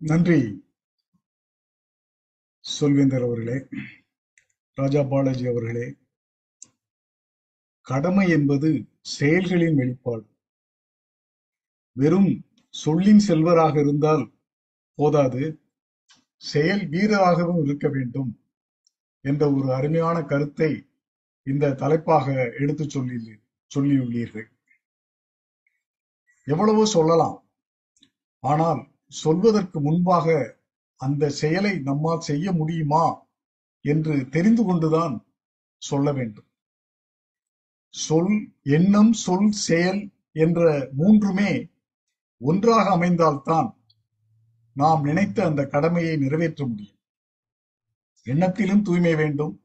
நன்றி. சொல்வேந்தர் அவர்களே ராஜா பாலாஜி அவர்களே. கடமை என்பது செயல்களின் வெளிப்பாடு. வெறும் சொல்லின் செல்வராக இருந்தால் போதாது செயல் வீரராகவும் இருக்க வேண்டும் என்ற ஒரு அருமையான கருத்தை இந்த தலைப்பாக எடுத்து சொல்லி சொல்லியுள்ளீர்கள். எவ்வளவோ சொல்லலாம் ஆனால் சொல்வதற்கு முன்பாக அந்த செயலை நம்மால் செய்ய முடியுமா என்று தெரிந்து கொண்டுதான் சொல்ல வேண்டும். சொல் எண்ணம் சொல் செயல் என்ற மூன்றுமே ஒன்றாக அமைந்தால்தான் நாம் நினைத்த அந்த கடமையை நிறைவேற்ற முடியும். எண்ணத்திலும் தூய்மை வேண்டும்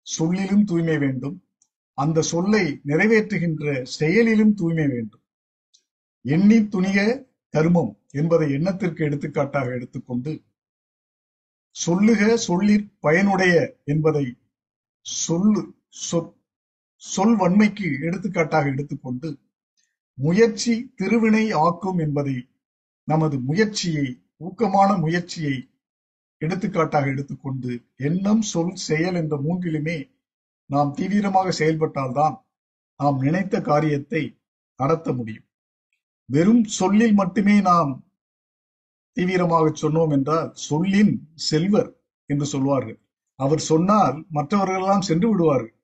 சொல்லிலும் தூய்மை வேண்டும் அந்த சொல்லை நிறைவேற்றுகின்ற செயலிலும் தூய்மை வேண்டும். எண்ணி துணிக தருமம் என்பதை எண்ணத்திற்கு எடுத்துக்காட்டாக எடுத்துக்கொண்டு சொல்லுக சொல்லிற் பயனுடைய என்பதை சொல்லு சொல் வன்மைக்கு எடுத்துக்காட்டாக எடுத்துக்கொண்டு முயற்சி திருவினை ஆக்கும் என்பதை நமது முயற்சியை ஊக்கமான முயற்சியை எடுத்துக்காட்டாக எடுத்துக்கொண்டு எண்ணம் சொல் செயல் என்ற மூன்றிலுமே நாம் தீவிரமாக செயல்பட்டால்தான் நாம் நினைத்த காரியத்தை நடத்த முடியும். வெறும் சொல்லில் மட்டுமே நாம் தீவிரமாக சொன்னோம் என்றால் சொல்லின் செல்வர் என்று சொல்வார்கள். அவர் சொன்னால் மற்றவர்கள் எல்லாம் சென்று விடுவார்கள்.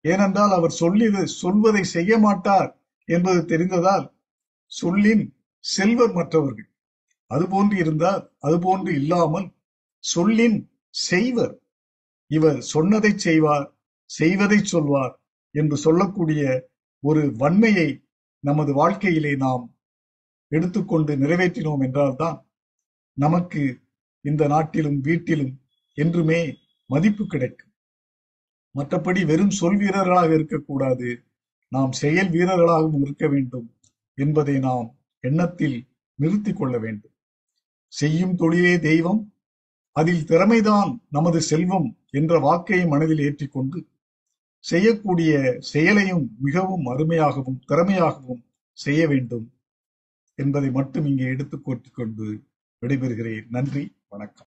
ஏனென்றால் அவர் சொல்லியது சொல்வதை செய்ய மாட்டார் என்பது தெரிந்ததால் சொல்லின் செல்வர் மற்றவர்கள். அதுபோன்று இருந்தால் அதுபோன்று இல்லாமல் சொல்லின் செய்வர். இவர் சொன்னதை செய்வார் செய்வதை சொல்வார் என்று சொல்லக்கூடிய ஒரு வன்மையை நமது வாழ்க்கையிலே நாம் எடுத்துக்கொண்டு நிறைவேற்றினோம் என்றால்தான் நமக்கு இந்த நாட்டிலும் வீட்டிலும் என்றுமே மதிப்பு கிடைக்கும். மற்றபடி வெறும் சொல் வீரர்களாக இருக்கக்கூடாது. நாம் செயல் வீரர்களாகவும் இருக்க வேண்டும் என்பதை நாம் எண்ணத்தில் நிறுத்தி கொள்ள வேண்டும். செய்யும் தொழிலே தெய்வம் அதில் திறமைதான் நமது செல்வம் என்ற வாக்கை மனதில் ஏற்றிக்கொண்டு செய்யக்கூடிய செயலையும் மிகவும் அருமையாகவும் திறமையாகவும் செய்ய வேண்டும். என்பதை மட்டும் இங்கே எடுத்துக் கொண்டு விடைபெறுகிறேன். நன்றி வணக்கம்.